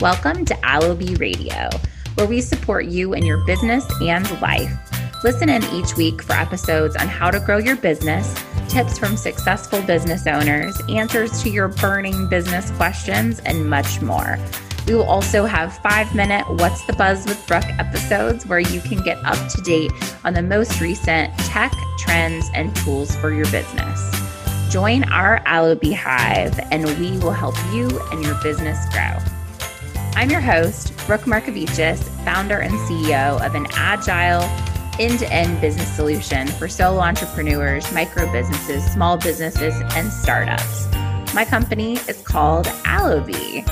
Welcome to Allobee Radio, where we support you in your business and life. Listen in each week for episodes on how to grow your business, tips from successful business owners, answers to your burning business questions, and much more. We will also have five minute What's the Buzz with Brooke episodes where you can get up to date on the most recent tech, trends, and tools for your business. Join our Allobee Hive and we will help you and your business grow. I'm your host, Brooke Markevicius, founder and CEO of an agile, end to end business solution for solo entrepreneurs, micro businesses, small businesses, and startups. My company is called Allobee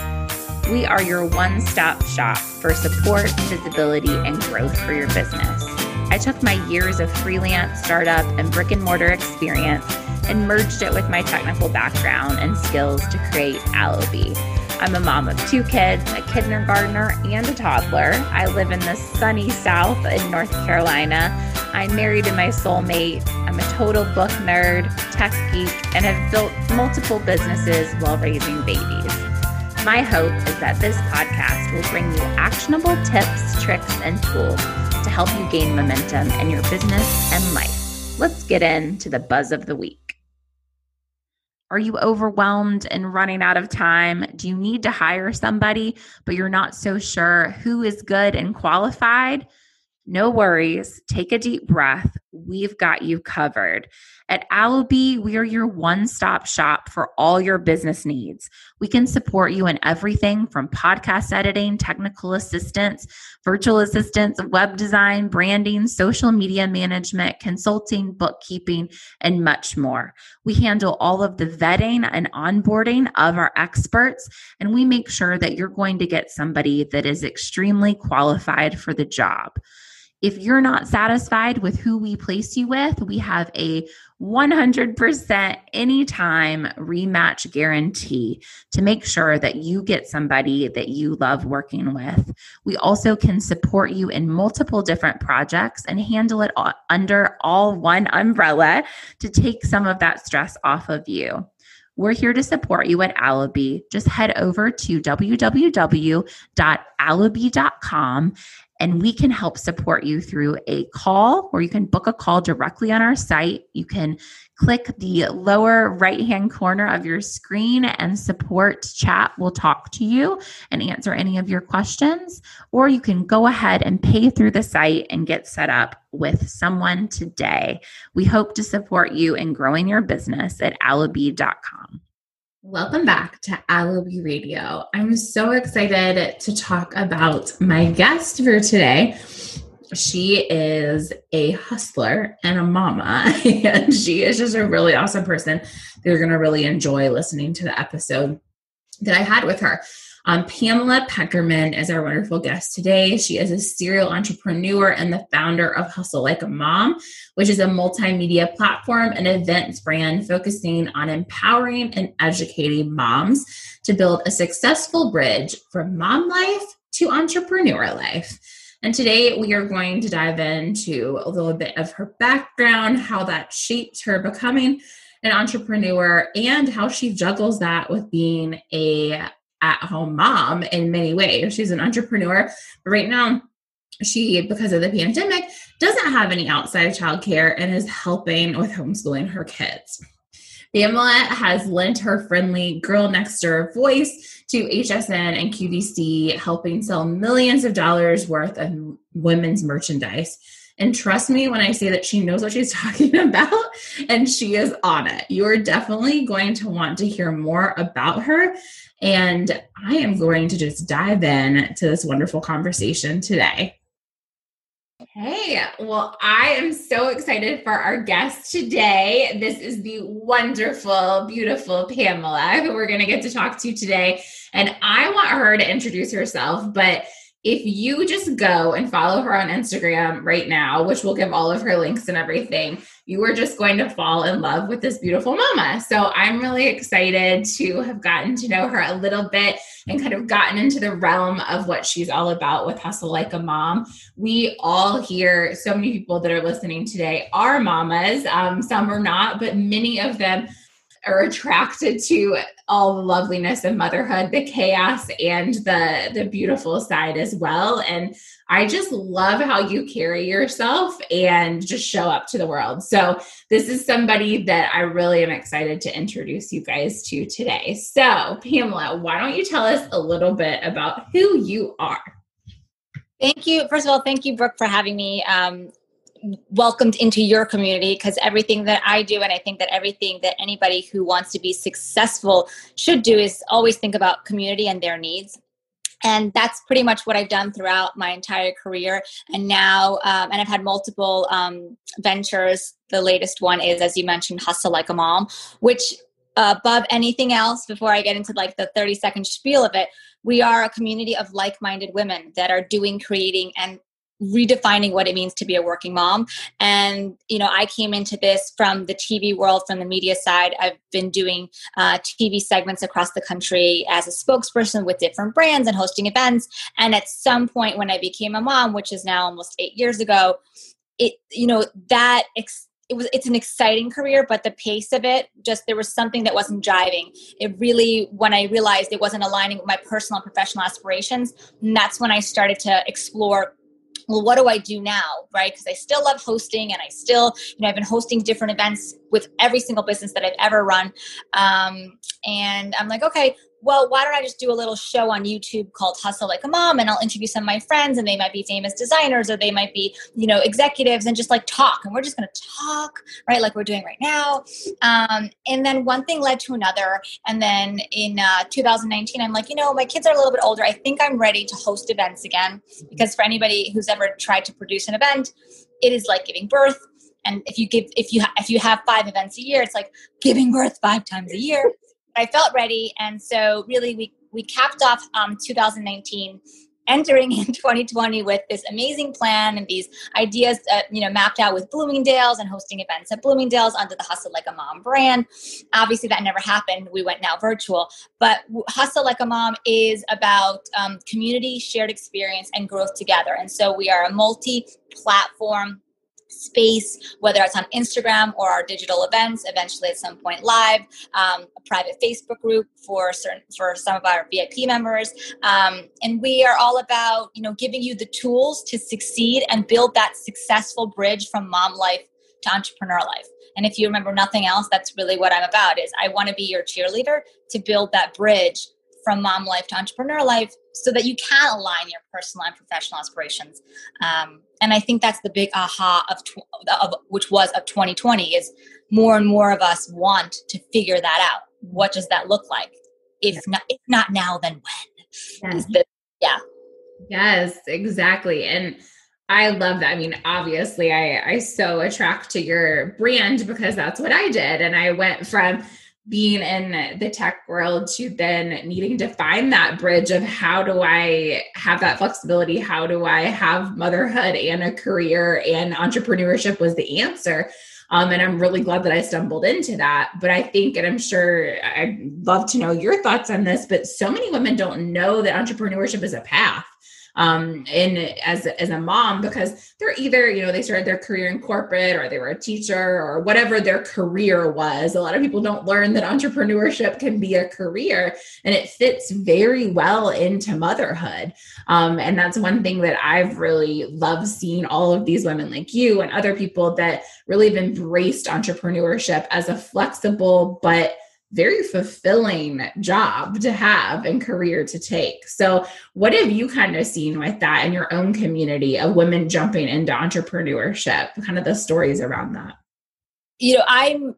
we are your one stop shop for support, visibility, and growth for your business. I took my years of freelance, startup, and brick and mortar experience and merged it with my technical background and skills to create Allobee I'm a mom of two kids, a kindergartner, and a toddler. I live in the sunny South in North Carolina. I'm married to my soulmate. I'm a total book nerd, tech geek, and have built multiple businesses while raising babies. My hope is that this podcast will bring you actionable tips, tricks, and tools to help you gain momentum in your business and life. Let's get into the buzz of the week. Are you overwhelmed and running out of time? Do you need to hire somebody, but you're not so sure who is good and qualified? No worries. Take a deep breath. We've got you covered. At Allobee we are your one stop shop for all your business needs. We can support you in everything from podcast editing, technical assistance, virtual assistants, web design, branding, social media management, consulting, bookkeeping, and much more. We handle all of the vetting and onboarding of our experts, and we make sure that you're going to get somebody that is extremely qualified for the job. If you're not satisfied with who we place you with, we have a 100% anytime rematch guarantee to make sure that you get somebody that you love working with. We also can support you in multiple different projects and handle it under all one umbrella to take some of that stress off of you. We're here to support you at Allobee. Just head over to www.allobee.com and we can help support you through a call or you can book a call directly on our site. You can click the lower right hand corner of your screen and support chat will talk to you and answer any of your questions. Or you can go ahead and pay through the site and get set up with someone today. We hope to support you in growing your business at allobee.com. Welcome back to Allobee Radio. I'm so excited to talk about my guest for today. She is a hustler and a mama, and she is just a really awesome person. They're going to really enjoy listening to the episode that I had with her. Um, Pamela Pekerman is our wonderful guest today. She is a serial entrepreneur and the founder of Hustle Like a Mom, which is a multimedia platform and events brand focusing on empowering and educating moms to build a successful bridge from mom life to entrepreneur life. And today we are going to dive into a little bit of her background, how that shaped her becoming an entrepreneur, and how she juggles that with being a at home mom in many ways. She's an entrepreneur, but right now, she, because of the pandemic, doesn't have any outside childcare and is helping with homeschooling her kids. Pamela has lent her friendly girl next door voice to HSN and QVC, helping sell millions of dollars worth of women's merchandise. And trust me when I say that she knows what she's talking about and she is on it. You're definitely going to want to hear more about her and I am going to just dive in to this wonderful conversation today. Hey, well, I am so excited for our guest today. This is the wonderful, beautiful Pamela who we're going to get to talk to today. And I want her to introduce herself, but if you just go and follow her on Instagram right now, which we'll give all of her links and everything, you are just going to fall in love with this beautiful mama. So I'm really excited to have gotten to know her a little bit and kind of gotten into the realm of what she's all about with Hustle Like a Mom. We all hear so many people that are listening today are mamas. Um, some are not, but many of them are attracted to all the loveliness of motherhood, the chaos and the the beautiful side as well. And I just love how you carry yourself and just show up to the world. So, this is somebody that I really am excited to introduce you guys to today. So, Pamela, why don't you tell us a little bit about who you are? Thank you. First of all, thank you, Brooke, for having me. Um, welcomed into your community because everything that I do, and I think that everything that anybody who wants to be successful should do, is always think about community and their needs and that's pretty much what I've done throughout my entire career. And now, um, and I've had multiple um, ventures. The latest one is, as you mentioned, Hustle Like a Mom, which uh, above anything else, before I get into like the 30 second spiel of it, we are a community of like minded women that are doing, creating, and redefining what it means to be a working mom. And you know i came into this from the tv world from the media side. I've been doing uh, tv segments across the country as a spokesperson with different brands and hosting events. And at some point when i became a mom which is now almost eight years ago it you know that ex- it was it's an exciting career but the pace of it just there was something that wasn't driving. It really when i realized it wasn't aligning with my personal and professional aspirations and that's when i started to explore well what do i do now right? Because i still love hosting and i still you know i've been hosting different events with every single business that i've ever run. Um, and i'm like okay well, why don't I just do a little show on YouTube called Hustle Like a Mom and I'll interview some of my friends and they might be famous designers or they might be, you know, executives and just like talk. And we're just going to talk, right? Like we're doing right now. Um, and then one thing led to another. And then in uh, 2019, I'm like, you know, my kids are a little bit older. I think I'm ready to host events again because for anybody who's ever tried to produce an event, it is like giving birth. And if you give, if you, ha- if you have five events a year, it's like giving birth five times a year. I felt ready, and so really we we capped off um, 2019 entering in 2020 with this amazing plan and these ideas uh, you know mapped out with bloomingdale's and hosting events at bloomingdale's under the hustle like a mom brand. Obviously that never happened. We went now virtual. But hustle like a mom is about um, community shared experience and growth together. And so we are a multi-platform space, whether it's on Instagram or our digital events, eventually at some point live, um, a private Facebook group for certain for some of our VIP members, um, and we are all about you know giving you the tools to succeed and build that successful bridge from mom life to entrepreneur life. And if you remember nothing else, that's really what I'm about. Is I want to be your cheerleader to build that bridge from mom life to entrepreneur life so that you can align your personal and professional aspirations. Um, and i think that's the big aha of, tw- of which was of 2020 is more and more of us want to figure that out. What does that look like? If yeah. not if not now then when? Yes. Yeah. Yes exactly. And I love that. I mean, obviously, I I so attract to your brand because that's what I did, and I went from being in the tech world to then needing to find that bridge of how do I have that flexibility? How do I have motherhood and a career? And entrepreneurship was the answer. Um, and I'm really glad that I stumbled into that. But I think, and I'm sure I'd love to know your thoughts on this, but so many women don't know that entrepreneurship is a path um, in as as a mom because they're either you know they started their career in corporate or they were a teacher or whatever their career was. A lot of people don't learn that entrepreneurship can be a career and it fits very well into motherhood. Um, and that's one thing that I've really loved seeing all of these women like you and other people that really have embraced entrepreneurship as a flexible but very fulfilling job to have and career to take. So, what have you kind of seen with that in your own community of women jumping into entrepreneurship? Kind of the stories around that. You know, I'm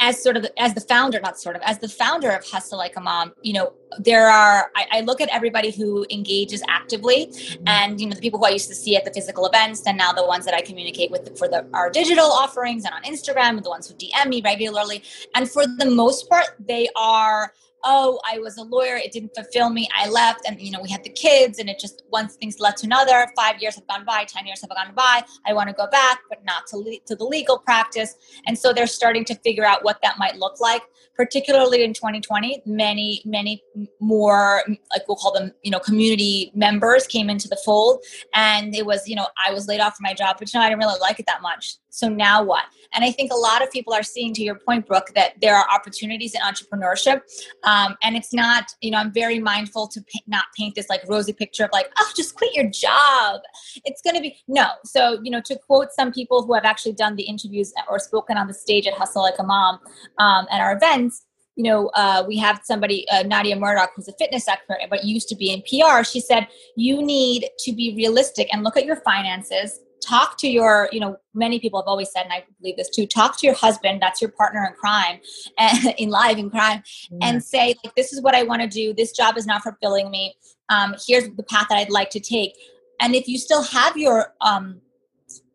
as sort of as the founder not sort of as the founder of hustle like a mom you know there are I, I, look at everybody who engages actively mm-hmm. and you know the people who i used to see at the physical events and now the ones that i communicate with for the, our digital offerings and on instagram the ones who dm me regularly and for the most part they are oh, I was a lawyer, it didn't fulfill me, I left, and you know, we had the kids, and it just one thing's led to another. Five years have gone by, ten years have gone by. I want to go back, but not to le- to the legal practice, and so they're starting to figure out what that might look like. Particularly in 2020, many many more like we'll call them you know community members came into the fold, and it was you know I was laid off from my job, but you know I didn't really like it that much so now what and i think a lot of people are seeing to your point brooke that there are opportunities in entrepreneurship um, and it's not you know i'm very mindful to not paint this like rosy picture of like oh just quit your job it's going to be no so you know to quote some people who have actually done the interviews or spoken on the stage at hustle like a mom um, at our events you know, uh, we have somebody, uh, Nadia Murdoch, who's a fitness expert, but used to be in PR. She said, you need to be realistic and look at your finances. Talk to your, you know, many people have always said, and I believe this too, talk to your husband, that's your partner in crime, and, in life in crime, and say, like, this is what I want to do. This job is not fulfilling me. Um, here's the path that I'd like to take. And if you still have your, um,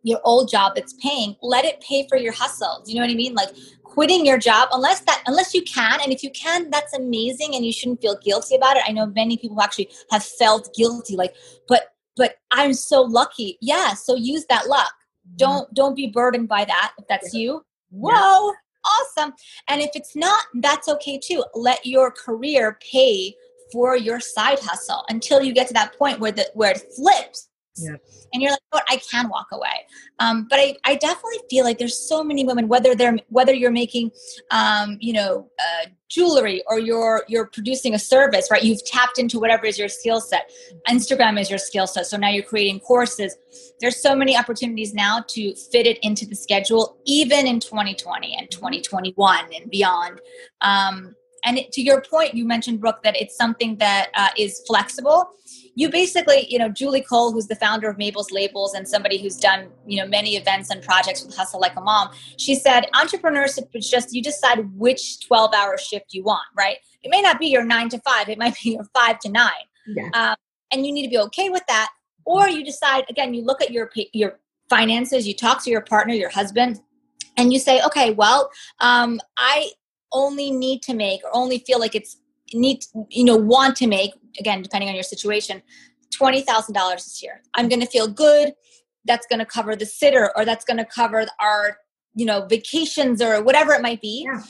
your old job that's paying, let it pay for your hustle. Do you know what I mean? Like quitting your job unless that unless you can and if you can that's amazing and you shouldn't feel guilty about it i know many people actually have felt guilty like but but i'm so lucky. Yeah so use that luck. Mm-hmm. don't don't be burdened by that if that's you. Whoa yeah. awesome. And if it's not that's okay too. Let your career pay for your side hustle until you get to that point where the where it flips. Yeah. and you're like oh, i can walk away. Um, but I, I definitely feel like there's so many women whether they're whether you're making um, you know uh, jewelry or you're you're producing a service right? You've tapped into whatever is your skill set. Instagram is your skill set. So now you're creating courses. There's so many opportunities now to fit it into the schedule even in 2020 and 2021 and beyond. Um, and it, to your point you mentioned brooke that it's something that uh, is flexible you basically, you know, Julie Cole, who's the founder of Mabel's Labels and somebody who's done, you know, many events and projects with Hustle Like a Mom, she said entrepreneurship is just you decide which 12 hour shift you want, right? It may not be your nine to five, it might be your five to nine. Yeah. Um, and you need to be okay with that. Or you decide, again, you look at your, your finances, you talk to your partner, your husband, and you say, okay, well, um, I only need to make or only feel like it's need you know want to make again depending on your situation $20000 this year. I'm going to feel good. That's going to cover the sitter or that's going to cover our you know vacations or whatever it might be. Yeah.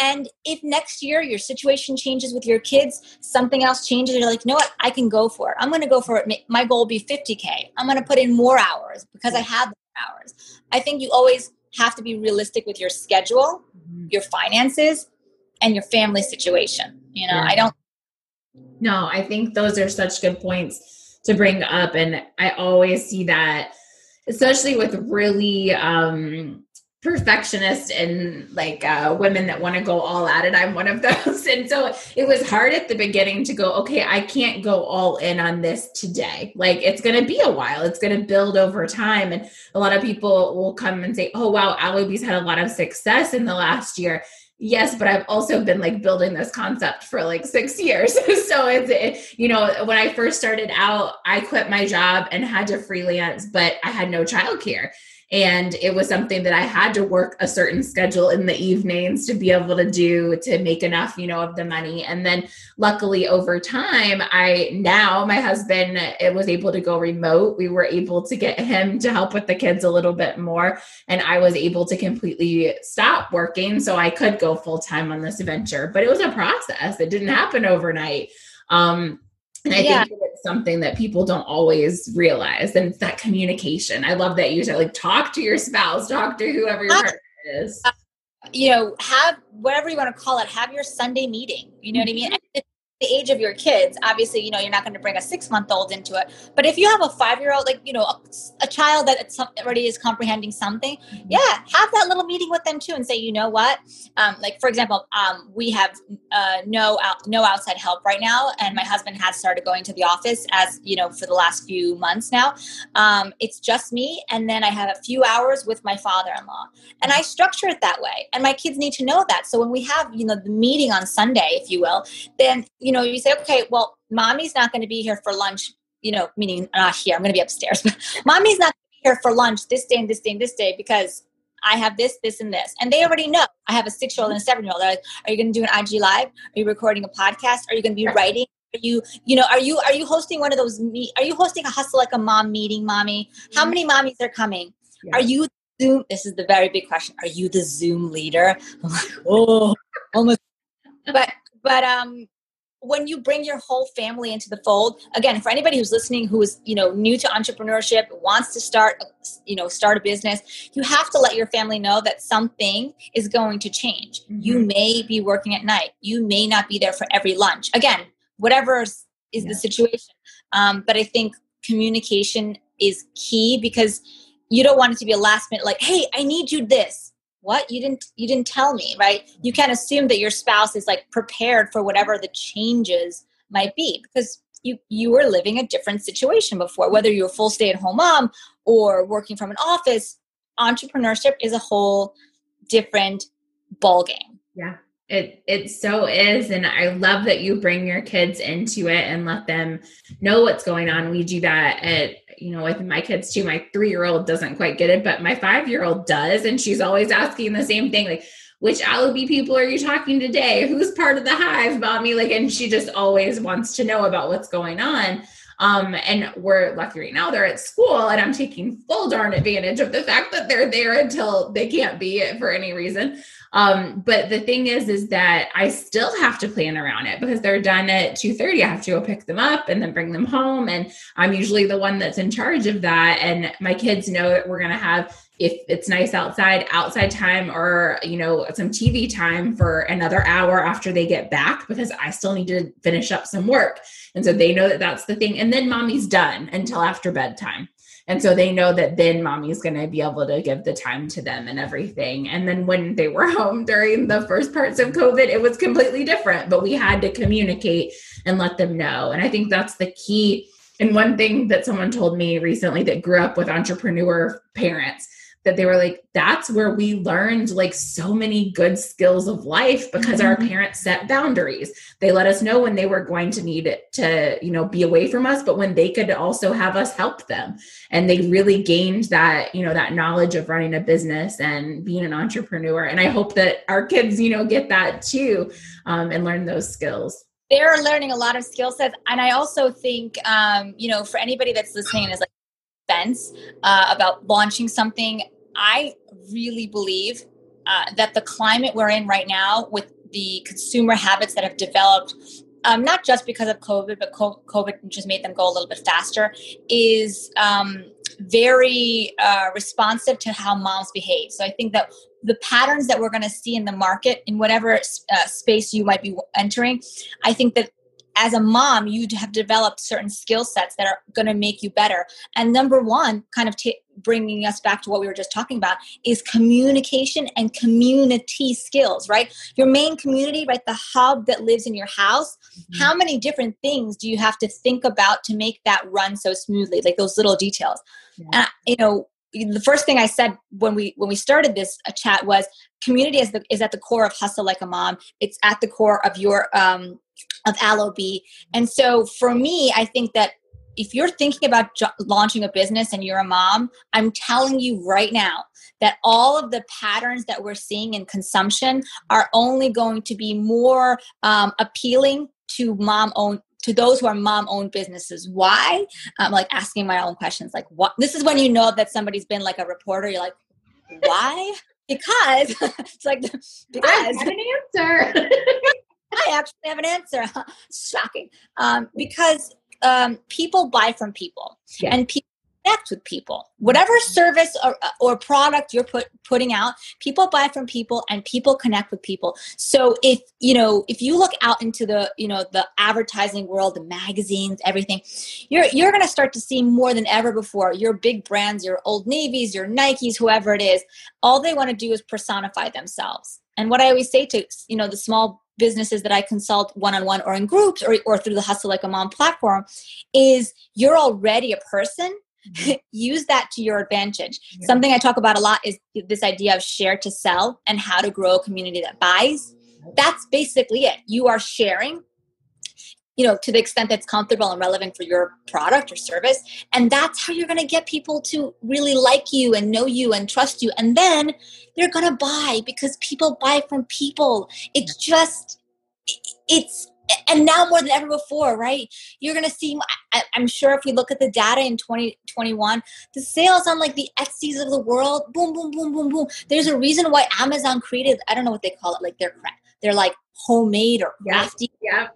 and if next year your situation changes with your kids something else changes you're like you know what? I can go for it. I'm going to go for it. My goal will be 50k i'm going to put in more hours because i have the hours. I think you always have to be realistic with your schedule mm-hmm. your finances and your family situation you know yeah. i don't no i think those are such good points to bring up and i always see that especially with really um perfectionist and like uh, women that want to go all at it. I'm one of those. And so it was hard at the beginning to go, okay, I can't go all in on this today. Like it's going to be a while, it's going to build over time. And a lot of people will come and say, oh, wow, Allobee's had a lot of success in the last year yes but i've also been like building this concept for like six years. So it's it, you know when i first started out i quit my job and had to freelance but i had no childcare and it was something that i had to work a certain schedule in the evenings to be able to do to make enough you know of the money. And then luckily over time i now my husband it was able to go remote. We were able to get him to help with the kids a little bit more. And i was able to completely stop working so i could go full time on this venture. But it was a process. It didn't happen overnight. Um and I yeah. think it's something that people don't always realize. And it's that communication. I love that you said, like, talk to your spouse, talk to whoever your partner is. Uh, you know, have whatever you want to call it, have your Sunday meeting. You know mm-hmm. what I mean? The age of your kids obviously you know you're not going to bring a six month old into it. But if you have a five year old like you know a, a child that already is comprehending something mm-hmm. yeah have that little meeting with them too and say you know what? Um, like for example um, we have uh, no out, no outside help right now and my husband has started going to the office as you know for the last few months now. Um, it's just me and then i have a few hours with my father-in-law. And i structure it that way and my kids need to know that. So when we have you know the meeting on sunday if you will then you you know, you say, okay, well, mommy's not going to be here for lunch, you know, meaning not here, I'm going to be upstairs, mommy's not here for lunch this day and this day and this day because I have this, this, and this. And they already know. I have a six year old and a seven year old. They're like, are you going to do an IG live? Are you recording a podcast? Are you going to be writing? Are you, you know, are you are you hosting one of those? Me- are you hosting a hustle like a mom meeting, mommy? How many mommies are coming? Yeah. Are you Zoom? This is the very big question. Are you the Zoom leader? I'm like, oh, almost. But but um, when you bring your whole family into the fold again for anybody who's listening who is you know new to entrepreneurship wants to start you know start a business you have to let your family know that something is going to change. Mm-hmm. you may be working at night. You may not be there for every lunch. Again whatever is, is yeah. the situation. Um, but i think communication is key because you don't want it to be a last minute like hey i need you this what? You didn't you didn't tell me right? You can't assume that your spouse is like prepared for whatever the changes might be because you you were living a different situation before. Whether you're a full stay at home mom or working from an office entrepreneurship is a whole different ball game yeah it it so is and i love that you bring your kids into it and let them know what's going on we do that at you know, with my kids too. My three year old doesn't quite get it, but my five year old does. And she's always asking the same thing like, which Allobee people are you talking today? Who's part of the hive, mommy? Like, and she just always wants to know about what's going on. Um, and we're lucky right now they're at school and I'm taking full darn advantage of the fact that they're there until they can't be it for any reason. Um, but the thing is, is that I still have to plan around it because they're done at 2:30. I have to go pick them up and then bring them home. And I'm usually the one that's in charge of that. And my kids know that we're gonna have if it's nice outside outside time or you know some tv time for another hour after they get back because i still need to finish up some work and so they know that that's the thing and then mommy's done until after bedtime and so they know that then mommy's going to be able to give the time to them and everything. And then when they were home during the first parts of COVID, it was completely different, but we had to communicate and let them know. And I think that's the key. And one thing that someone told me recently that grew up with entrepreneur parents that they were like that's where we learned like so many good skills of life because mm-hmm. our parents set boundaries. They let us know when they were going to need it to you know be away from us but when they could also have us help them. And they really gained that you know that knowledge of running a business and being an entrepreneur. And i hope that our kids you know get that too um, and learn those skills. They're learning a lot of skill sets. And i also think um, you know for anybody that's listening and is like fence uh, about launching something. I really believe uh, that the climate we're in right now, with the consumer habits that have developed, um, not just because of COVID, but COVID just made them go a little bit faster, is um, very uh, responsive to how moms behave. So I think that the patterns that we're going to see in the market, in whatever uh, space you might be entering, I think that as a mom, you have developed certain skill sets that are going to make you better. And number one, kind of t- bringing us back to what we were just talking about, is communication and community skills, right? Your main community, right? The hub that lives in your house. Mm-hmm. How many different things do you have to think about to make that run so smoothly? Like those little details. Yeah. And, you know, the first thing I said when we when we started this uh, chat was community is the is at the core of hustle like a mom. It's at the core of your um, of Allobee And so for me, I think that if you're thinking about jo- launching a business and you're a mom, I'm telling you right now that all of the patterns that we're seeing in consumption are only going to be more um, appealing to mom owned to those who are mom owned businesses. Why? I'm like asking my own questions like what? This is when you know that somebody's been like a reporter you're like why? Because it's like because I have an answer I actually have an answer. Shocking. Um, because um, people buy from people, yeah. and people connect with people. Whatever service or, or product you're put, putting out, people buy from people, and people connect with people. So if you know, if you look out into the you know the advertising world, the magazines, everything, you're you're going to start to see more than ever before. Your big brands, your Old Navies, your Nikes, whoever it is, all they want to do is personify themselves. And what I always say to you know the small businesses that I consult one on one or in groups or, or through the Hustle Like a Mom platform is you're already a person. Mm-hmm. Use that to your advantage. Yeah. Something I talk about a lot is this idea of share to sell and how to grow a community that buys. That's basically it. You are sharing you know to the extent that's comfortable and relevant for your product or service. And that's how you're going to get people to really like you and know you and trust you. And then they're going to buy because people buy from people. It's just it's and now more than ever before right? You're going to see i'm sure if we look at the data in 2021 the sales on like the etsy's of the world boom boom boom boom boom. There's a reason why amazon created i don't know what they call it like they're they're like homemade or crafty. Yeah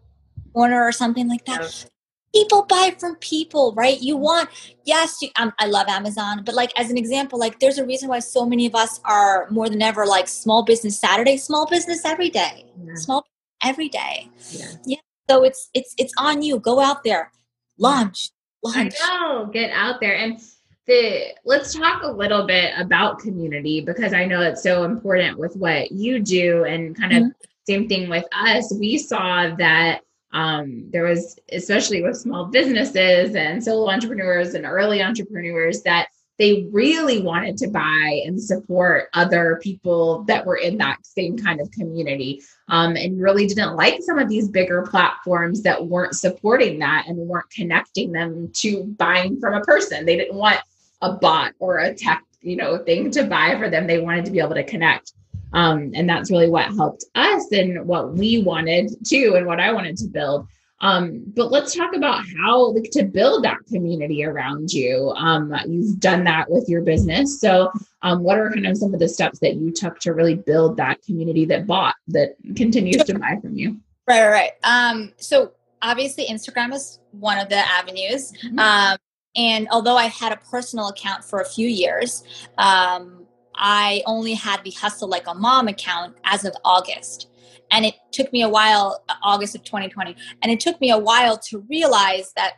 corner or something like that. People buy from people right? You want yes you, um, i love amazon but like as an example like there's a reason why so many of us are more than ever like small business saturday small business every day. Yeah. small every day. Yeah. yeah so it's it's it's on you. Go out there. Launch. Launch. I know, get out there. And the let's talk a little bit about community because i know it's so important with what you do and kind mm-hmm. of same thing with us. We saw that um, there was especially with small businesses and solo entrepreneurs and early entrepreneurs that they really wanted to buy and support other people that were in that same kind of community um, and really didn't like some of these bigger platforms that weren't supporting that and weren't connecting them to buying from a person. They didn't want a bot or a tech you know thing to buy for them. They wanted to be able to connect um, and that's really what helped us and what we wanted to and what I wanted to build. Um, but let's talk about how like, to build that community around you. Um, you've done that with your business. So, um, what are kind of some of the steps that you took to really build that community that bought that continues to buy from you? Right, right, right. Um, so obviously, Instagram is one of the avenues. Mm-hmm. Um, and although I had a personal account for a few years, um, I only had the Hustle Like a Mom account as of August. And it took me a while, August of 2020, and it took me a while to realize that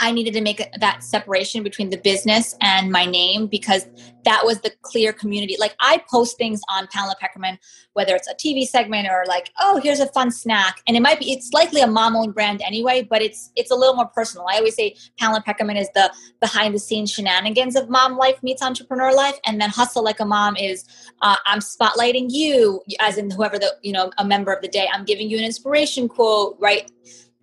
I needed to make that separation between the business and my name because that was the clear community. Like I post things on Pamela Pekerman, whether it's a TV segment or like, oh, here's a fun snack, and it might be it's likely a mom-owned brand anyway, but it's it's a little more personal. I always say Pamela Pekerman is the behind the scenes shenanigans of mom life meets entrepreneur life, and then hustle like a mom is uh, I'm spotlighting you as in whoever the you know a member of the day. I'm giving you an inspiration quote, right?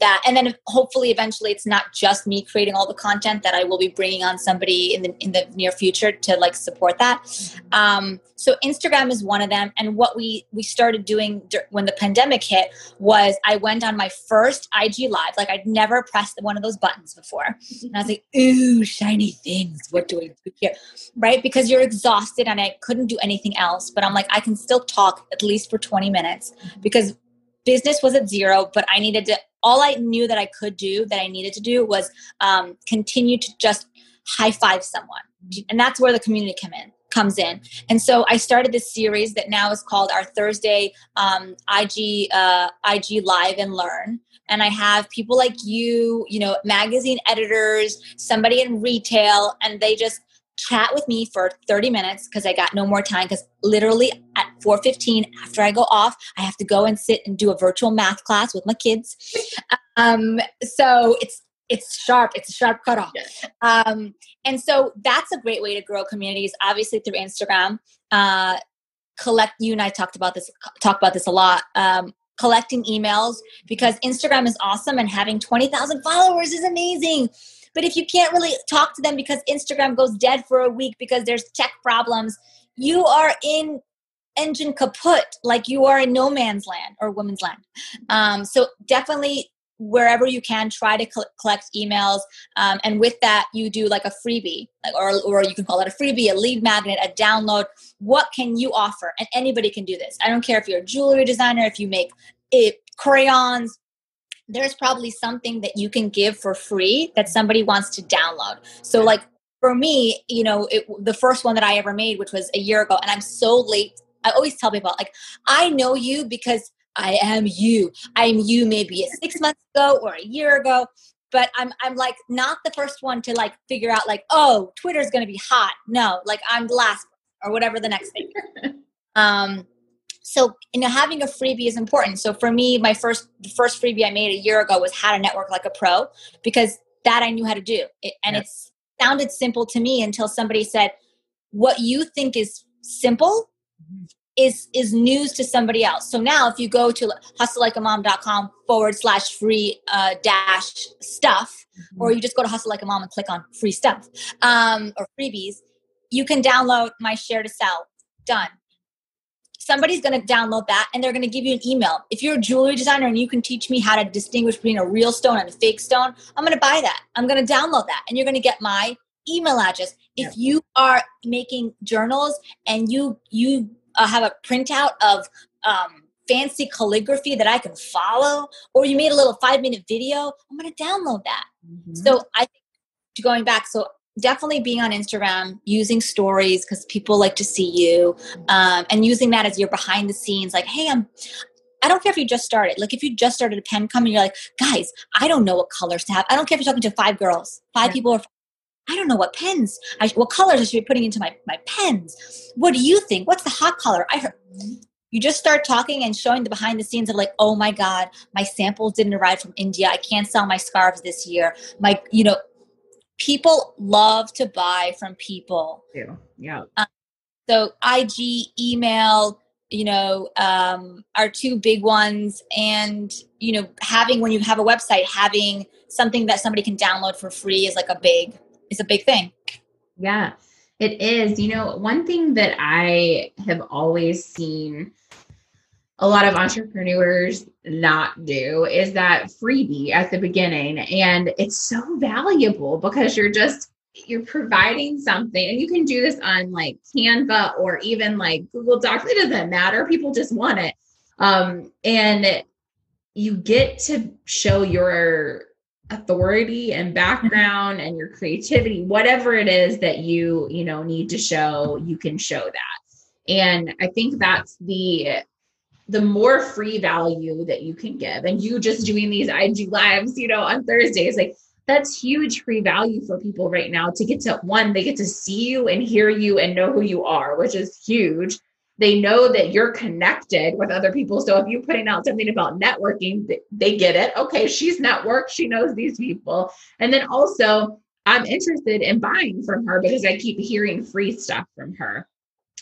That. And then hopefully eventually it's not just me creating all the content that i will be bringing on somebody in the in the near future to like support that. Um, so instagram is one of them. And what we we started doing when the pandemic hit was i went on my first ig live. Like i'd never pressed one of those buttons before. And i was like ooh shiny things. What do i do here? Right? Because you're exhausted and i couldn't do anything else. But i'm like i can still talk at least for 20 minutes because business was at zero but i needed to all I knew that I could do, that I needed to do, was um, continue to just high five someone, and that's where the community in comes in. And so I started this series that now is called our Thursday um, IG uh, IG Live and Learn. And I have people like you, you know, magazine editors, somebody in retail, and they just chat with me for 30 minutes because I got no more time because literally at 4:15 after I go off, I have to go and sit and do a virtual math class with my kids. Um, so it's it's sharp. It's a sharp cutoff. Yes. Um, and so that's a great way to grow communities. Obviously through Instagram. Uh, collect. You and I talked about this. Talk about this a lot. Um, collecting emails because Instagram is awesome and having 20,000 followers is amazing. But if you can't really talk to them because Instagram goes dead for a week because there's tech problems, you are in engine kaput, like you are in no man's land or woman's land. Um, so definitely wherever you can try to collect emails um, and with that you do like a freebie like, or, or you can call it a freebie a lead magnet a download. What can you offer? And anybody can do this. I don't care if you're a jewelry designer if you make it, crayons there's probably something that you can give for free that somebody wants to download. So like for me, you know, it, the first one that I ever made, which was a year ago, and I'm so late. I always tell people like, I know you because I am you. I'm you maybe six months ago or a year ago, but I'm I'm like not the first one to like figure out like, oh, Twitter's gonna be hot. No, like I'm the last or whatever the next thing. um, so you know having a freebie is important. So for me my first the first freebie i made a year ago was how to network like a pro because that i knew how to do. It, and it sounded simple to me until somebody said what you think is simple mm-hmm. is is news to somebody else. So now if you go to hustleLikeAMom.com forward slash free uh, dash stuff mm-hmm. or you just go to hustle like a mom and click on free stuff um, or freebies you can download my share to sell. Done somebody's going to download that and they're going to give you an email. If you're a jewelry designer and you can teach me how to distinguish between a real stone and a fake stone, I'm going to buy that. I'm going to download that and you're going to get my email address. If yeah. you are making journals and you you uh, have a printout of um, fancy calligraphy that I can follow, or you made a little five minute video, I'm going to download that. Mm-hmm. So I think going back, so definitely being on Instagram, using stories because people like to see you, um, and using that as your behind the scenes. Like, hey, I'm. I don't care if you just started. Like, if you just started a pen company, you're like, guys, I don't know what colors to have. I don't care if you're talking to five girls, five people, or I don't know what pens, I, what colors I should be putting into my my pens. What do you think? What's the hot color? I heard. You just start talking and showing the behind the scenes of like, oh my god, my samples didn't arrive from India. I can't sell my scarves this year. My, you know, people love to buy from people. Yeah. Yeah. Um, so IG, email, you know, um, are two big ones. And, you know, having, when you have a website, having something that somebody can download for free is like a big, is a big thing. Yeah, it is. You know, one thing that I have always seen a lot of entrepreneurs not do is that freebie at the beginning. And it's so valuable because you're just you're providing something and you can do this on like canva or even like google docs. It doesn't matter. People just want it. Um, and you get to show your authority and background and your creativity whatever it is that you you know need to show you can show that. And i think that's the the more free value that you can give and you just doing these IG lives, you know, on Thursdays, like that's huge free value for people right now to get to one, they get to see you and hear you and know who you are, which is huge. They know that you're connected with other people. So if you're putting out something about networking, they get it. Okay, she's networked, she knows these people. And then also, I'm interested in buying from her because I keep hearing free stuff from her.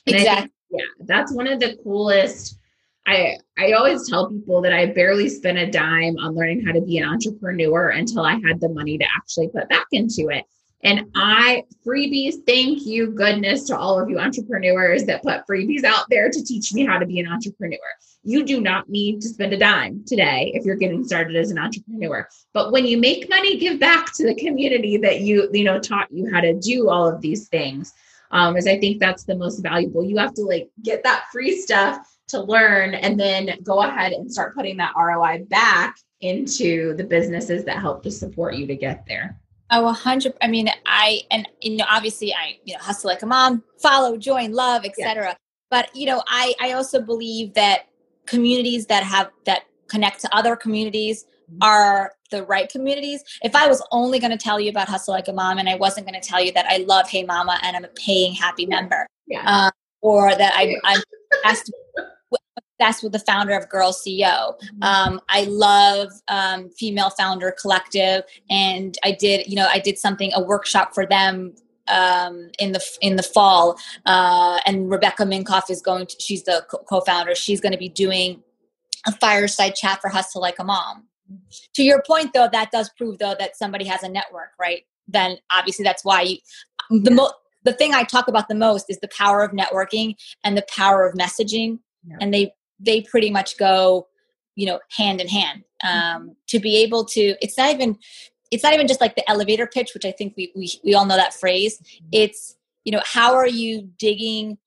exactly. Think, yeah, that's one of the coolest I I always tell people that I barely spent a dime on learning how to be an entrepreneur until I had the money to actually put back into it. And I freebies, thank you goodness to all of you entrepreneurs that put freebies out there to teach me how to be an entrepreneur. You do not need to spend a dime today if you're getting started as an entrepreneur. But when you make money, give back to the community that you, you know, taught you how to do all of these things. Um, as I think that's the most valuable. You have to like get that free stuff to learn and then go ahead and start putting that ROI back into the businesses that help to support you to get there. Oh, a hundred. I mean, I and you know, obviously, I you know, hustle like a mom, follow, join, love, etc. Yeah. But you know, I I also believe that communities that have that connect to other communities mm-hmm. are the right communities. If I was only going to tell you about hustle like a mom, and I wasn't going to tell you that I love Hey Mama and I'm a paying happy member, yeah. Uh, or that I, I'm asked that's with the founder of Girl CEO. Mm-hmm. Um, I love um, Female Founder Collective, and I did, you know, I did something a workshop for them um, in the in the fall. Uh, and Rebecca Minkoff is going to. She's the co-founder. She's going to be doing a fireside chat for Hustle Like a Mom. To your point, though, that does prove though that somebody has a network, right? Then obviously that's why you, the mo- the thing I talk about the most is the power of networking and the power of messaging, yeah. and they they pretty much go you know hand in hand. Mm-hmm. um, to be able to it's not even it's not even just like the elevator pitch which i think we we, we all know that phrase. Mm-hmm. it's you know how are you digging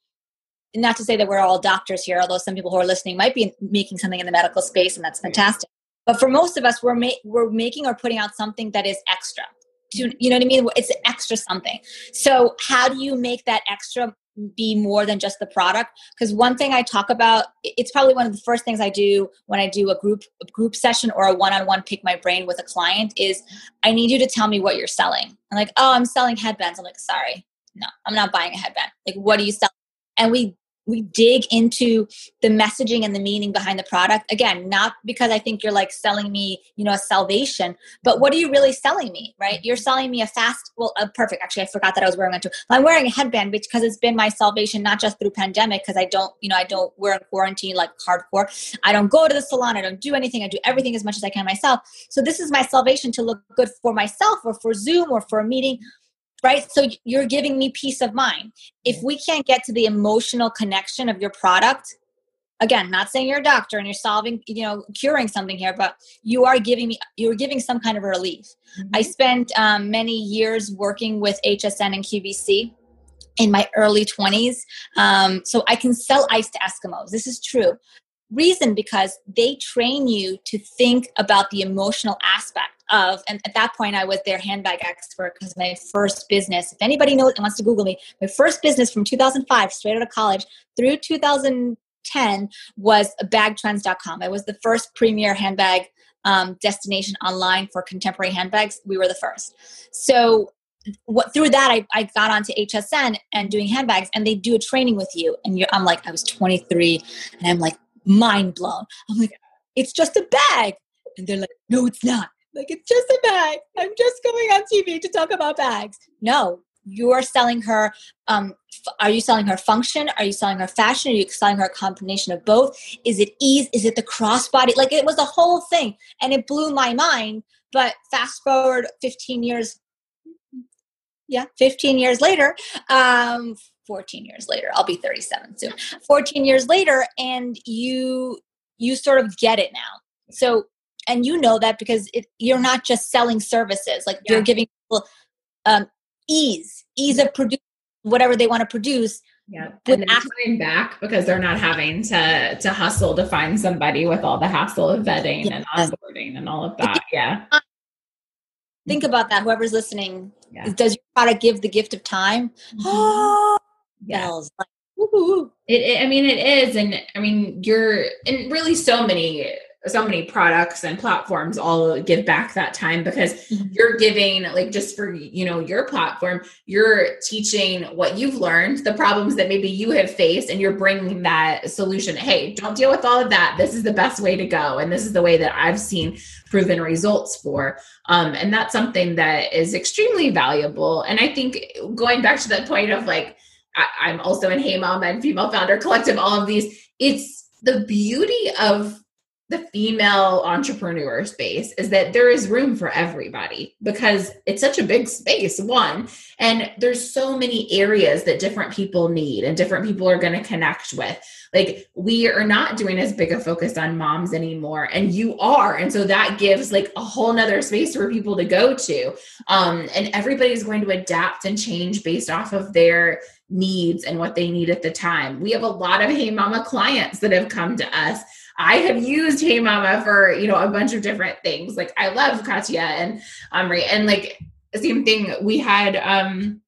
not to say that we're all doctors here although some people who are listening might be making something in the medical space and that's fantastic. But for most of us we're ma- we're making or putting out something that is extra. You know what i mean? It's extra something. So how do you make that extra be more than just the product. Because one thing i talk about it's probably one of the first things i do when i do a group a group session or a one-on-one pick my brain with a client is i need you to tell me what you're selling. I'm like oh i'm selling headbands. I'm like sorry. No i'm not buying a headband. Like what do you sell and we we dig into the messaging and the meaning behind the product. Again not because i think you're like selling me you know a salvation but what are you really selling me right? You're selling me a fast well perfect actually i forgot that i was wearing it too. I'm wearing a headband because it's been my salvation not just through pandemic because i don't you know i don't wear in quarantine like hardcore. I don't go to the salon i don't do anything i do everything as much as i can myself. So this is my salvation to look good for myself or for zoom or for a meeting right? So you're giving me peace of mind. If we can't get to the emotional connection of your product, again, not saying you're a doctor and you're solving, you know, curing something here, but you are giving me, you're giving some kind of relief. Mm-hmm. I spent um, many years working with HSN and QVC in my early 20s. Um, so I can sell ice to Eskimos. This is true. reason because they train you to think about the emotional aspect of and at that point i was their handbag expert because my first business if anybody knows and wants to google me my first business from 2005 straight out of college through 2010 was bagtrends.com it was the first premier handbag um, destination online for contemporary handbags we were the first so what through that I, I got onto hsn and doing handbags and they do a training with you and i'm like i was 23 and i'm like mind blown. I'm like, it's just a bag. And they're like, no, it's not. Like, it's just a bag. I'm just going on TV to talk about bags. No, you're selling her. Um, f- are you selling her function? Are you selling her fashion? Are you selling her a combination of both? Is it ease? Is it the crossbody? Like, it was a whole thing. And it blew my mind. But fast forward 15 years yeah 15 years later um 14 years later i'll be 37 soon 14 years later and you you sort of get it now so and you know that because it, you're not just selling services like yeah. you're giving people um, ease ease of produce whatever they want to produce yeah and then coming back because they're not having to to hustle to find somebody with all the hassle of vetting yes. and onboarding and all of that yeah think about that whoever's listening yeah. does your product give the gift of time mm-hmm. yeah. Like, it, it, I mean, it is, and I mean, you're, and really, so many so many products and platforms all give back that time because mm-hmm. you're giving like just for you know your platform you're teaching what you've learned the problems that maybe you have faced and you're bringing that solution. Hey don't deal with all of that. This is the best way to go and this is the way that i've seen proven results for. Um, and that's something that is extremely valuable. And i think going back to that point of like I, i'm also in hey mom and female founder collective all of these it's the beauty of the female entrepreneur space is that there is room for everybody because it's such a big space one. And there's so many areas that different people need and different people are going to connect with. Like we are not doing as big a focus on moms anymore and you are. And so that gives like a whole nother space for people to go to. Um and everybody's going to adapt and change based off of their needs and what they need at the time. We have a lot of hey mama clients that have come to us I have used Hey Mama for, you know, a bunch of different things. Like I love Katya and Amri. And like same thing, we had um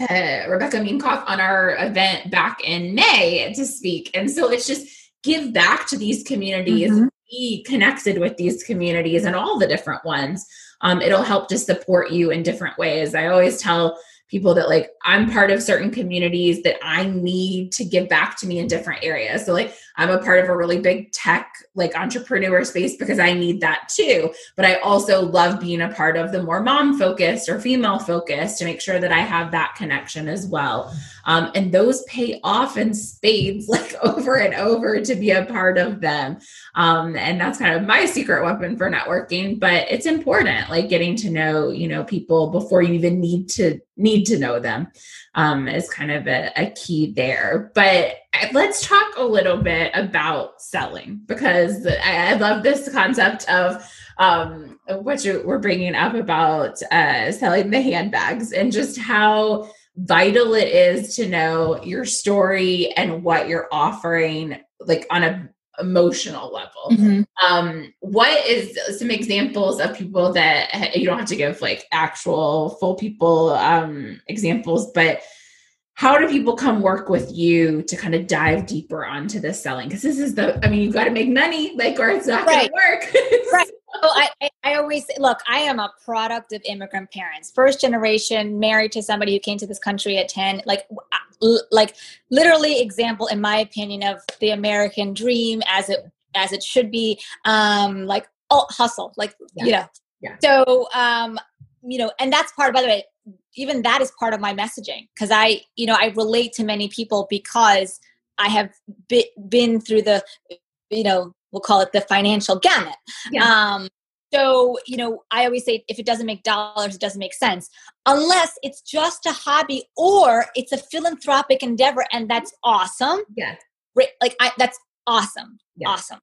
uh, Rebecca Minkoff on our event back in May to speak. And so it's just give back to these communities, mm-hmm. be connected with these communities and all the different ones. Um, it'll help to support you in different ways. I always tell people that like I'm part of certain communities that I need to give back to me in different areas. So like I'm a part of a really big tech like entrepreneur space because I need that too. But I also love being a part of the more mom focused or female focused to make sure that I have that connection as well. Um, and those pay off in spades like over and over to be a part of them. Um, and that's kind of my secret weapon for networking, but it's important like getting to know, you know, people before you even need to need to know them um, is kind of a, a key there. But let's talk a little bit about selling because I, I love this concept of um, what you we're bringing up about uh, selling the handbags and just how vital it is to know your story and what you're offering like on a emotional level. Mm-hmm. Um, what is some examples of people that you don't have to give like actual full people um, examples, but how do people come work with you to kind of dive deeper onto this selling? Because this is the, I mean, you've got to make money, like, or it's not right. going to work. right. So I, I always look, I am a product of immigrant parents, first generation, married to somebody who came to this country at 10. Like, like literally example in my opinion of the american dream as it as it should be um like oh hustle like yeah. you know yeah. so um you know and that's part by the way even that is part of my messaging because i you know i relate to many people because i have be, been through the you know we'll call it the financial gamut yeah. um so, you know, I always say if it doesn't make dollars, it doesn't make sense. Unless it's just a hobby or it's a philanthropic endeavor and that's awesome. Yeah. Like I that's awesome. yeah. Awesome.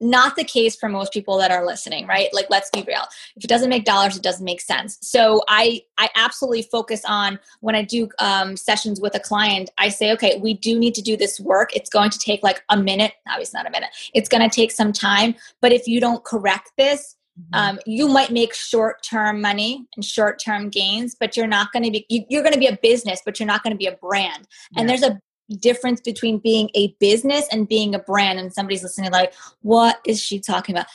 Not the case for most people that are listening right? Like let's be real. If it doesn't make dollars it doesn't make sense. So i i absolutely focus on when i do um, sessions with a client i say okay we do need to do this work. It's going to take like a minute. Obviously not a minute. It's going to take some time but if you don't correct this mm-hmm. um, you might make short-term money and short-term gains but you're not going to be you, are going to be a business but you're not going to be a brand. Yeah. and there's a difference between being a business and being a brand and somebody's listening like what is she talking about?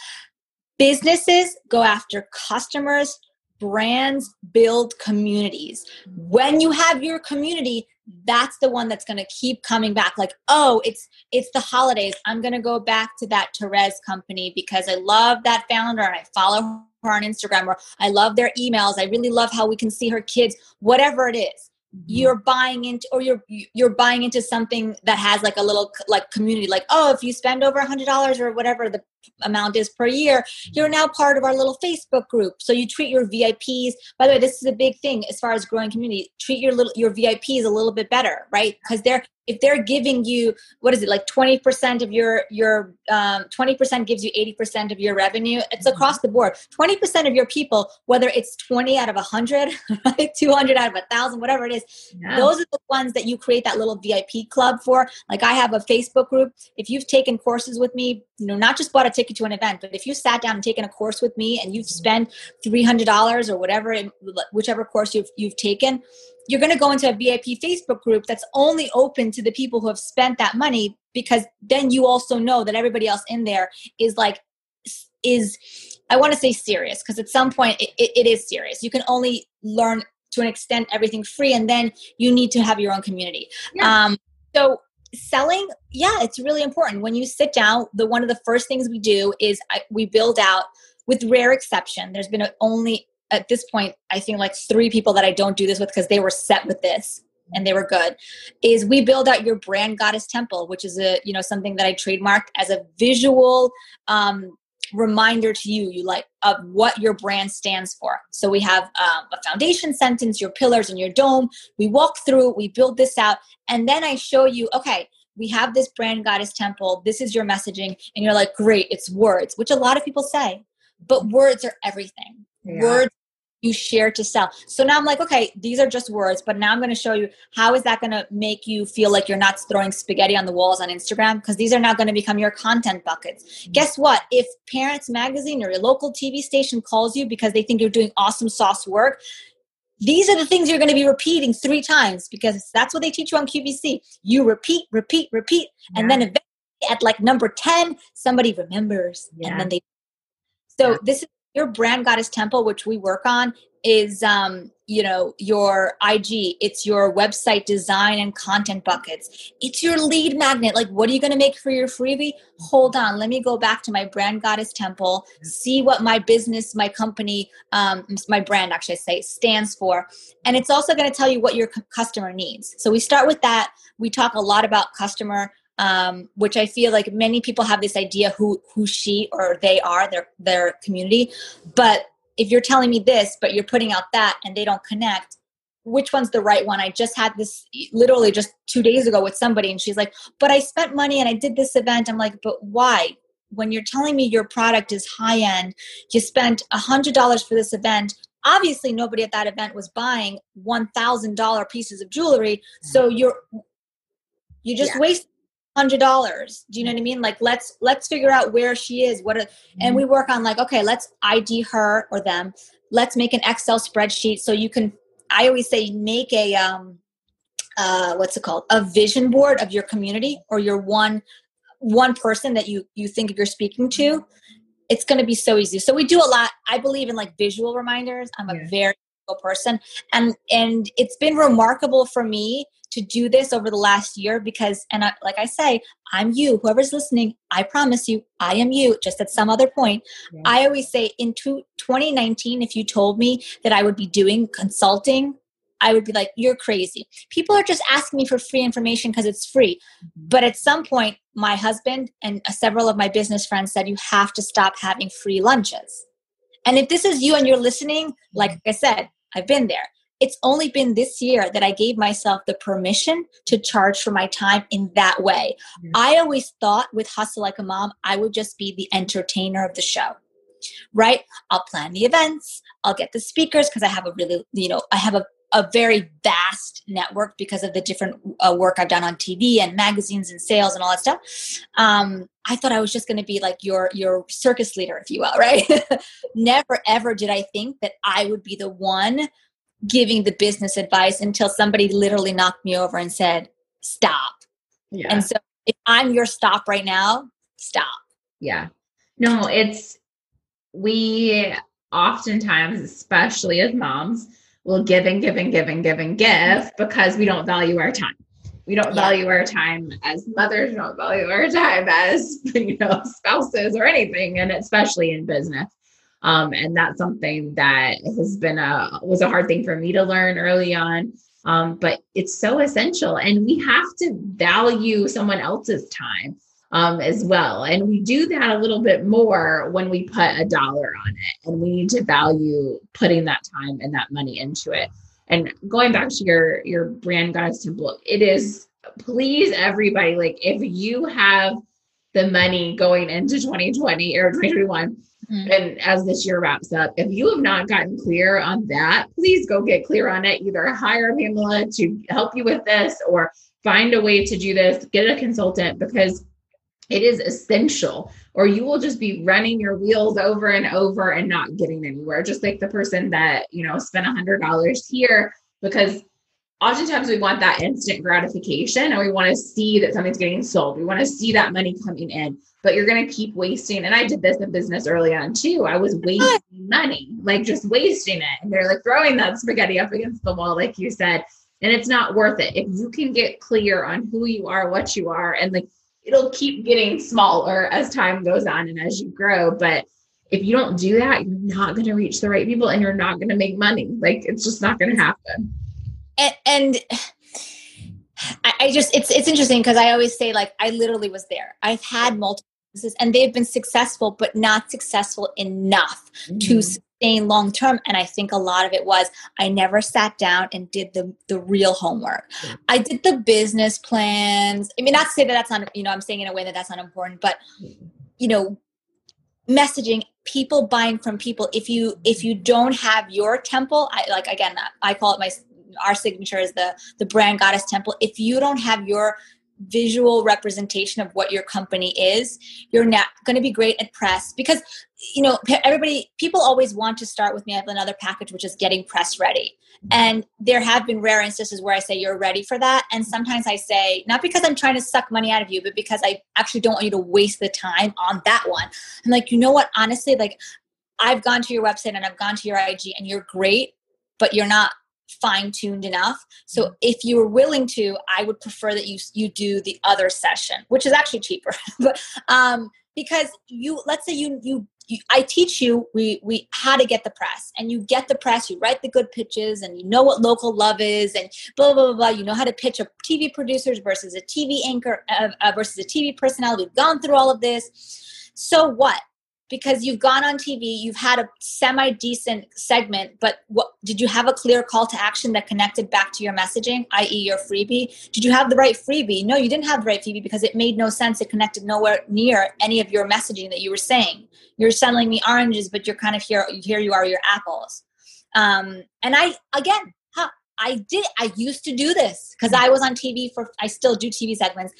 Businesses go after customers brands build communities. When you have your community that's the one that's going to keep coming back. Like oh it's it's the holidays. I'm going to go back to that Therese company because i love that founder and i follow her on instagram or i love their emails. I really love how we can see her kids whatever it is. Mm-hmm. you're buying into or you're you're buying into something that has like a little like community like oh if you spend over a hundred dollars or whatever the amount is per year you're now part of our little facebook group. So you treat your vips by the way this is a big thing as far as growing community treat your little your vips a little bit better right? Because they're if they're giving you what is it like 20% of your your um, 20% gives you 80% of your revenue it's mm-hmm. across the board. 20% of your people whether it's 20 out of 100 right 200 out of a thousand whatever it is yeah. those are the ones that you create that little vip club for. Like i have a facebook group. If you've taken courses with me you know not just bought a ticket to an event but if you sat down and taken a course with me and you've spent $300 or whatever whichever course you've, you've taken you're going to go into a VIP Facebook group that's only open to the people who have spent that money because then you also know that everybody else in there is like is I want to say serious because at some point it, it, it is serious. You can only learn to an extent everything free and then you need to have your own community. Yeah. Um, so selling yeah it's really important. When you sit down the one of the first things we do is I, we build out with rare exception there's been only at this point, I think like three people that I don't do this with because they were set with this and they were good is we build out your brand goddess temple which is a you know something that i trademarked as a visual um, reminder to you you like of what your brand stands for. So we have um, a foundation sentence your pillars and your dome. We walk through we build this out and then i show you okay we have this brand goddess temple this is your messaging and you're like great it's words which a lot of people say but words are everything. Yeah. words you share to sell. So now I'm like, okay, these are just words, but now I'm going to show you how is that going to make you feel like you're not throwing spaghetti on the walls on Instagram because these are now going to become your content buckets. Mm-hmm. Guess what? If Parents Magazine or your local TV station calls you because they think you're doing awesome sauce work, these are the things you're going to be repeating three times because that's what they teach you on QVC. You repeat, repeat, repeat, yeah. and then eventually at like number 10, somebody remembers yeah. and then they so this is your brand goddess temple which we work on is um you know your ig it's your website design and content buckets. It's your lead magnet. Like what are you going to make for your freebie? Hold on. Let me go back to my brand goddess temple see what my business my company um my brand actually I say stands for. And it's also going to tell you what your customer needs. So we start with that. We talk a lot about customer um, which I feel like many people have this idea who who she or they are their their community, but if you're telling me this, but you're putting out that, and they don't connect, which one's the right one? I just had this literally just two days ago with somebody, and she's like, "But I spent money and I did this event." I'm like, "But why?" When you're telling me your product is high end, you spent a hundred dollars for this event, obviously nobody at that event was buying $1000 pieces of jewelry so you're you just yeah. waste hundred dollars. Do you know what i mean? Like let's let's figure out where she is what are, and mm-hmm. we work on like okay let's id her or them. Let's make an excel spreadsheet so you can i always say make a um uh what's it called? A vision board of your community or your one one person that you you think you're speaking to. It's going to be so easy. So we do a lot i believe in like visual reminders. I'm a yeah. very person. And and it's been remarkable for me to do this over the last year because and I, like i say i'm you whoever's listening i promise you i am you just at some other point yeah. i always say in 2019 if you told me that i would be doing consulting I would be like, you're crazy. People are just asking me for free information because it's free. Mm-hmm. But at some point, my husband and several of my business friends said, you have to stop having free lunches. And if this is you and you're listening, like I said, I've been there it's only been this year that I gave myself the permission to charge for my time in that way. Mm-hmm. I always thought with Hustle Like a Mom, I would just be the entertainer of the show, right? I'll plan the events, I'll get the speakers because I have a really, you know, I have a a very vast network because of the different uh, work I've done on TV and magazines and sales and all that stuff. Um, I thought I was just going to be like your your circus leader, if you will, right? Never ever did I think that I would be the one giving the business advice until somebody literally knocked me over and said, "Stop." Yeah. And so, if I'm your stop right now, stop. Yeah. No, it's we oftentimes, especially as moms will give and give and give and give and give because we don't value our time. We don't yeah. value our time as mothers, we don't value our time as, you know, spouses or anything, and especially in business. Um, and that's something that has been a was a hard thing for me to learn early on. Um, but it's so essential, and we have to value someone else's time um, as well. And we do that a little bit more when we put a dollar on it, and we need to value putting that time and that money into it. And going back to your your brand goddess temple, it is please everybody like if you have the money going into 2020 or 2021 mm-hmm. and as this year wraps up if you have not gotten clear on that please go get clear on it either hire pamela to help you with this or find a way to do this get a consultant because it is essential, or you will just be running your wheels over and over and not getting anywhere. Just like the person that, you know, spent a hundred dollars here because oftentimes we want that instant gratification and we want to see that something's getting sold. We want to see that money coming in, but you're going to keep wasting. And I did this in business early on too. I was wasting money, like just wasting it. And they're like throwing that spaghetti up against the wall, like you said. And it's not worth it. If you can get clear on who you are, what you are, and like it'll keep getting smaller as time goes on and as you grow. But if you don't do that, you're not going to reach the right people and you're not going to make money. Like it's just not going to happen. And, and I just it's it's interesting because I always say like I literally was there. I've had multiple businesses and they've been successful, but not successful enough mm-hmm. to sustain long term. And I think a lot of it was I never sat down and did the the real homework. Yeah. I did the business plans. I mean, not to say that that's not you know I'm saying in a way that that's not important, but you know, messaging people buying from people if you if you don't have your temple i like again i call it my our signature is the the brand goddess temple. If you don't have your visual representation of what your company is you're not going to be great at press because you know everybody people always want to start with me i have another package which is getting press ready. And there have been rare instances where i say you're ready for that. And sometimes i say not because i'm trying to suck money out of you but because i actually don't want you to waste the time on that one. I'm like you know what? Honestly like i've gone to your website and i've gone to your ig and you're great but you're not fine tuned enough. So mm-hmm. if you were willing to, I would prefer that you you do the other session, which is actually cheaper. but um, because you, let's say you you I teach you we we how to get the press, and you get the press. You write the good pitches, and you know what local love is, and blah blah blah. blah. You know how to pitch a TV producers versus a TV anchor uh, uh, versus a TV personality. We've gone through all of this. So what? Because you've gone on TV, you've had a semi decent segment, but what did you have a clear call to action that connected back to your messaging, i.e., your freebie? Did you have the right freebie? No, you didn't have the right freebie because it made no sense. It connected nowhere near any of your messaging that you were saying. You're selling me oranges, but you're kind of here. Here you are, your apples. Um, and I again, I did. I used to do this because I was on TV for. I still do TV segments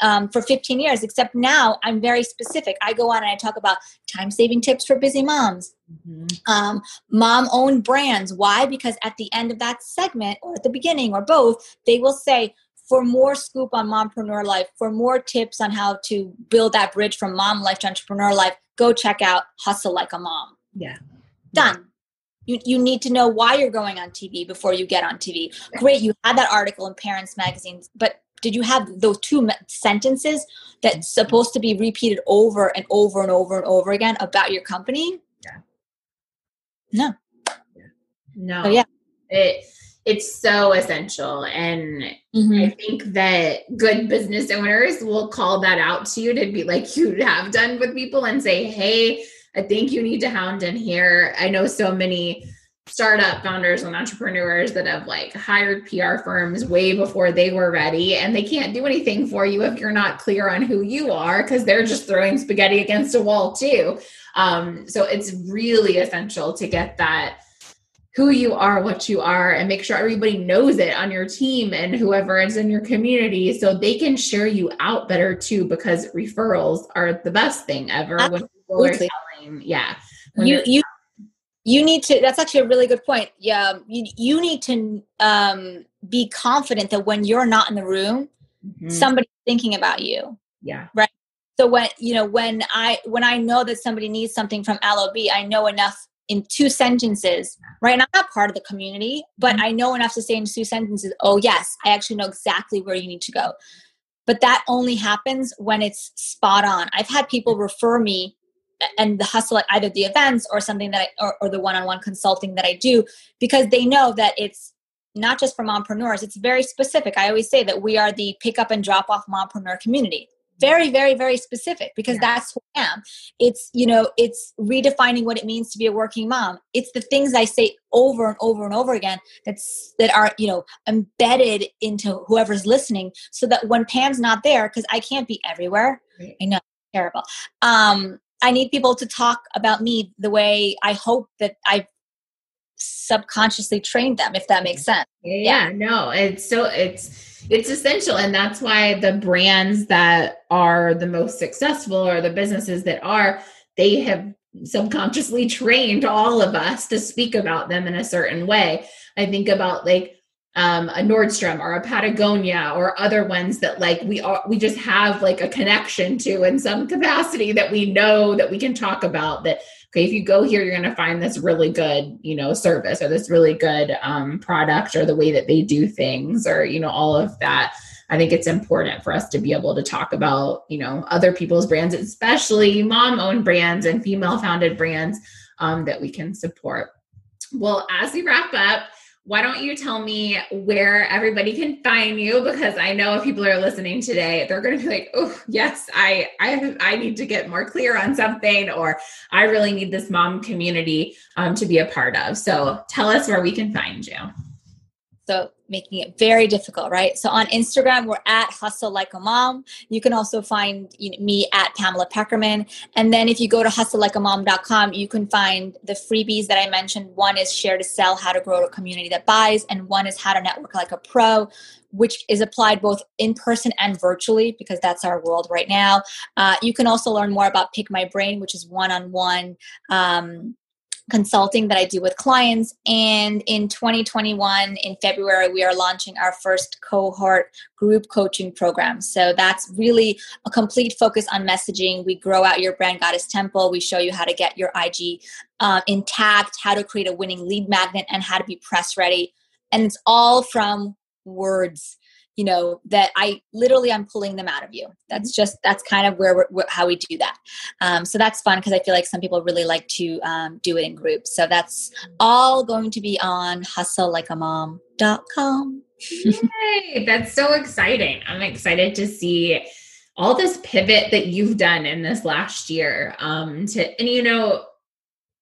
um, for 15 years, except now I'm very specific. I go on and I talk about time saving tips for busy moms, mm-hmm. um, mom owned brands. Why? Because at the end of that segment, or at the beginning, or both, they will say, for more scoop on mompreneur life, for more tips on how to build that bridge from mom life to entrepreneur life, go check out Hustle Like a Mom. Yeah. Done. You, you need to know why you're going on TV before you get on TV. Great, you had that article in Parents Magazine, but did you have those two sentences that's supposed to be repeated over and over and over and over again about your company? Yeah. No. Yeah. No. yeah. It it's so essential and mm-hmm. I think that good business owners will call that out to you to be like you have done with people and say, "Hey, I think you need to hound in here." I know so many startup founders and entrepreneurs that have like hired PR firms way before they were ready and they can't do anything for you if you're not clear on who you are because they're just throwing spaghetti against a wall too. Um, so it's really essential to get that who you are, what you are, and make sure everybody knows it on your team and whoever is in your community so they can share you out better too because referrals are the best thing ever Absolutely. when people are telling, yeah. You you you need to that's actually a really good point. Yeah you, you need to um, be confident that when you're not in the room mm-hmm. somebody's thinking about you yeah. right? So when you know when i when i know that somebody needs something from lob i know enough in two sentences right? And i'm not part of the community but mm-hmm. i know enough to say in two sentences oh yes i actually know exactly where you need to go. But that only happens when it's spot on. I've had people refer me and the hustle at either the events or something that I, or, or the one-on-one consulting that I do because they know that it's not just for mompreneurs it's very specific. I always say that we are the pick up and drop off mompreneur community. Very very very specific because yeah. that's who i am. It's you know it's redefining what it means to be a working mom. It's the things i say over and over and over again that's that are you know embedded into whoever's listening so that when pam's not there because i can't be everywhere. Right. i know terrible. Um I need people to talk about me the way I hope that I've subconsciously trained them, if that makes sense. Yeah, yeah, no, it's so it's it's essential. And that's why the brands that are the most successful or the businesses that are, they have subconsciously trained all of us to speak about them in a certain way. I think about like um, a Nordstrom or a Patagonia or other ones that like we are we just have like a connection to in some capacity that we know that we can talk about that okay if you go here you're going to find this really good you know service or this really good um, product or the way that they do things or you know all of that. I think it's important for us to be able to talk about you know other people's brands especially mom owned brands and female founded brands um, that we can support. Well as we wrap up why don't you tell me where everybody can find you? Because i know if people are listening today they're going to be like oh yes i i i need to get more clear on something or i really need this mom community um, to be a part of. So tell us where we can find you. So making it very difficult, right? So on Instagram, we're at Hustle Like a Mom. You can also find me at Pamela Pekerman. And then if you go to hustlelikeamom.com, you can find the freebies that I mentioned. One is Share to Sell, How to Grow a Community That Buys, and one is How to Network Like a Pro, which is applied both in person and virtually because that's our world right now. Uh, you can also learn more about Pick My Brain, which is one on one consulting that I do with clients. And in 2021, in February, we are launching our first cohort group coaching program. So that's really a complete focus on messaging. We grow out your brand goddess temple. We show you how to get your IG uh, intact, how to create a winning lead magnet, and how to be press ready. And it's all from words you know that i literally i'm pulling them out of you. That's just that's kind of where we're, how we do that. Um, so that's fun because i feel like some people really like to um, do it in groups. So that's all going to be on hustlelikeamom.com Yay, that's so exciting. I'm excited to see all this pivot that you've done in this last year um to and you know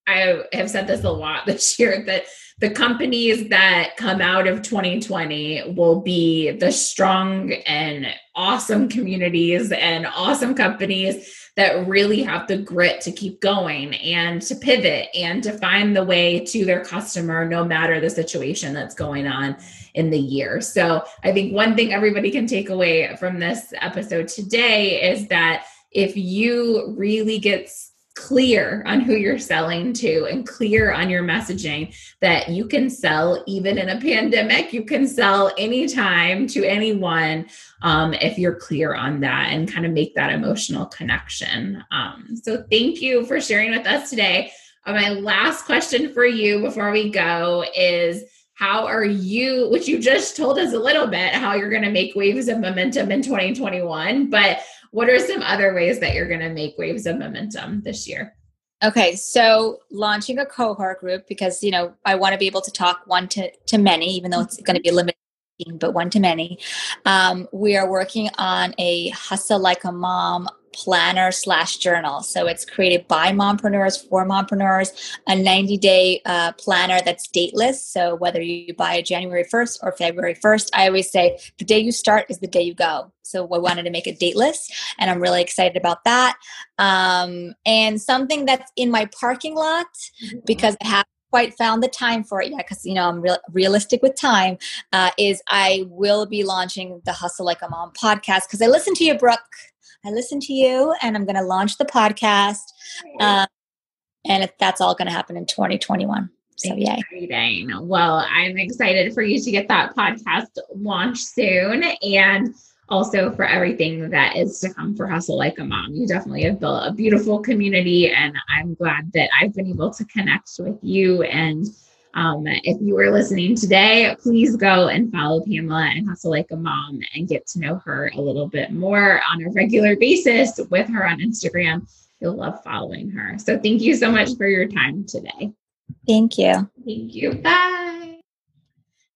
i have said this a lot this year that the companies that come out of 2020 will be the strong and awesome communities and awesome companies that really have the grit to keep going and to pivot and to find the way to their customer no matter the situation that's going on in the year. So, I think one thing everybody can take away from this episode today is that if you really get clear on who you're selling to and clear on your messaging that you can sell even in a pandemic. You can sell anytime to anyone um, if you're clear on that and kind of make that emotional connection. Um, so thank you for sharing with us today. Uh, my last question for you before we go is how are you which you just told us a little bit how you're going to make waves of momentum in 2021 but what are some other ways that you're going to make waves of momentum this year? Okay, so launching a cohort group because you know I want to be able to talk one to to many, even though it's going to be limited, but one to many. Um, we are working on a hustle like a mom planner slash journal. So it's created by mompreneurs for mompreneurs, a 90 day uh, planner that's dateless. So whether you buy January 1st or February 1st, I always say the day you start is the day you go. So I wanted to make it dateless, and I'm really excited about that. Um, and something that's in my parking lot mm-hmm. because I have quite found the time for it yet because you know i'm real, realistic with time uh, is i will be launching the hustle like a mom podcast because i listen to you brooke i listen to you and i'm going to launch the podcast um, and that's all going to happen in 2021 so yay. Exciting. Well, I'm excited for you to get that podcast launched soon. And also for everything that is to come for Hustle Like a Mom. You definitely have built a beautiful community, and I'm glad that I've been able to connect with you. And um, if you are listening today, please go and follow Pamela and Hustle Like a Mom and get to know her a little bit more on a regular basis with her on Instagram. You'll love following her. So thank you so much for your time today. Thank you. Thank you. Bye.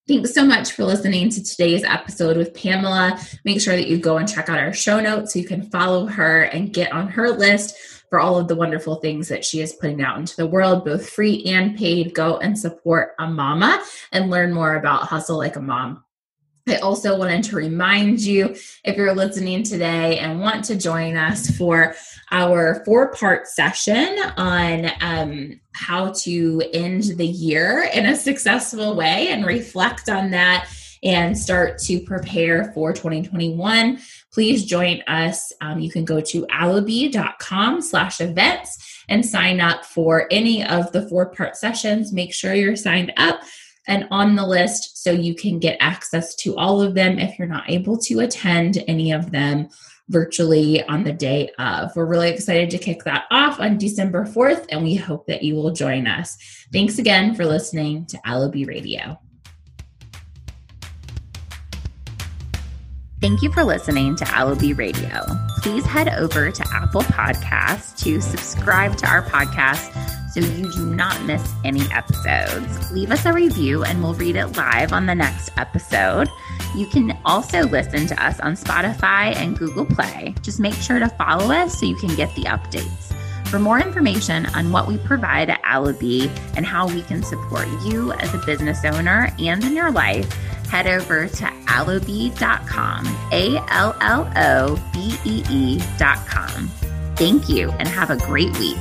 Thanks so much for listening to today's episode with Pamela. Make sure that you go and check out our show notes so you can follow her and get on her list for all of the wonderful things that she is putting out into the world, both free and paid. Go and support a mama and learn more about Hustle Like a Mom. I also wanted to remind you if you're listening today and want to join us for our four part session on um, how to end the year in a successful way and reflect on that and start to prepare for 2021 please join us um, you can go to allobee.com slash events and sign up for any of the four part sessions make sure you're signed up and on the list so you can get access to all of them if you're not able to attend any of them virtually on the day of. We're really excited to kick that off on December 4th, and we hope that you will join us. Thanks again for listening to Allobee Radio. Thank you for listening to Allobee Radio. Please head over to Apple Podcasts to subscribe to our podcast so you do not miss any episodes. Leave us a review and we'll read it live on the next episode. You can also listen to us on Spotify and Google Play. Just make sure to follow us so you can get the updates. For more information on what we provide at Allobee and how we can support you as a business owner and in your life, head over to allobee.com, A L L O B E E.com. Thank you and have a great week.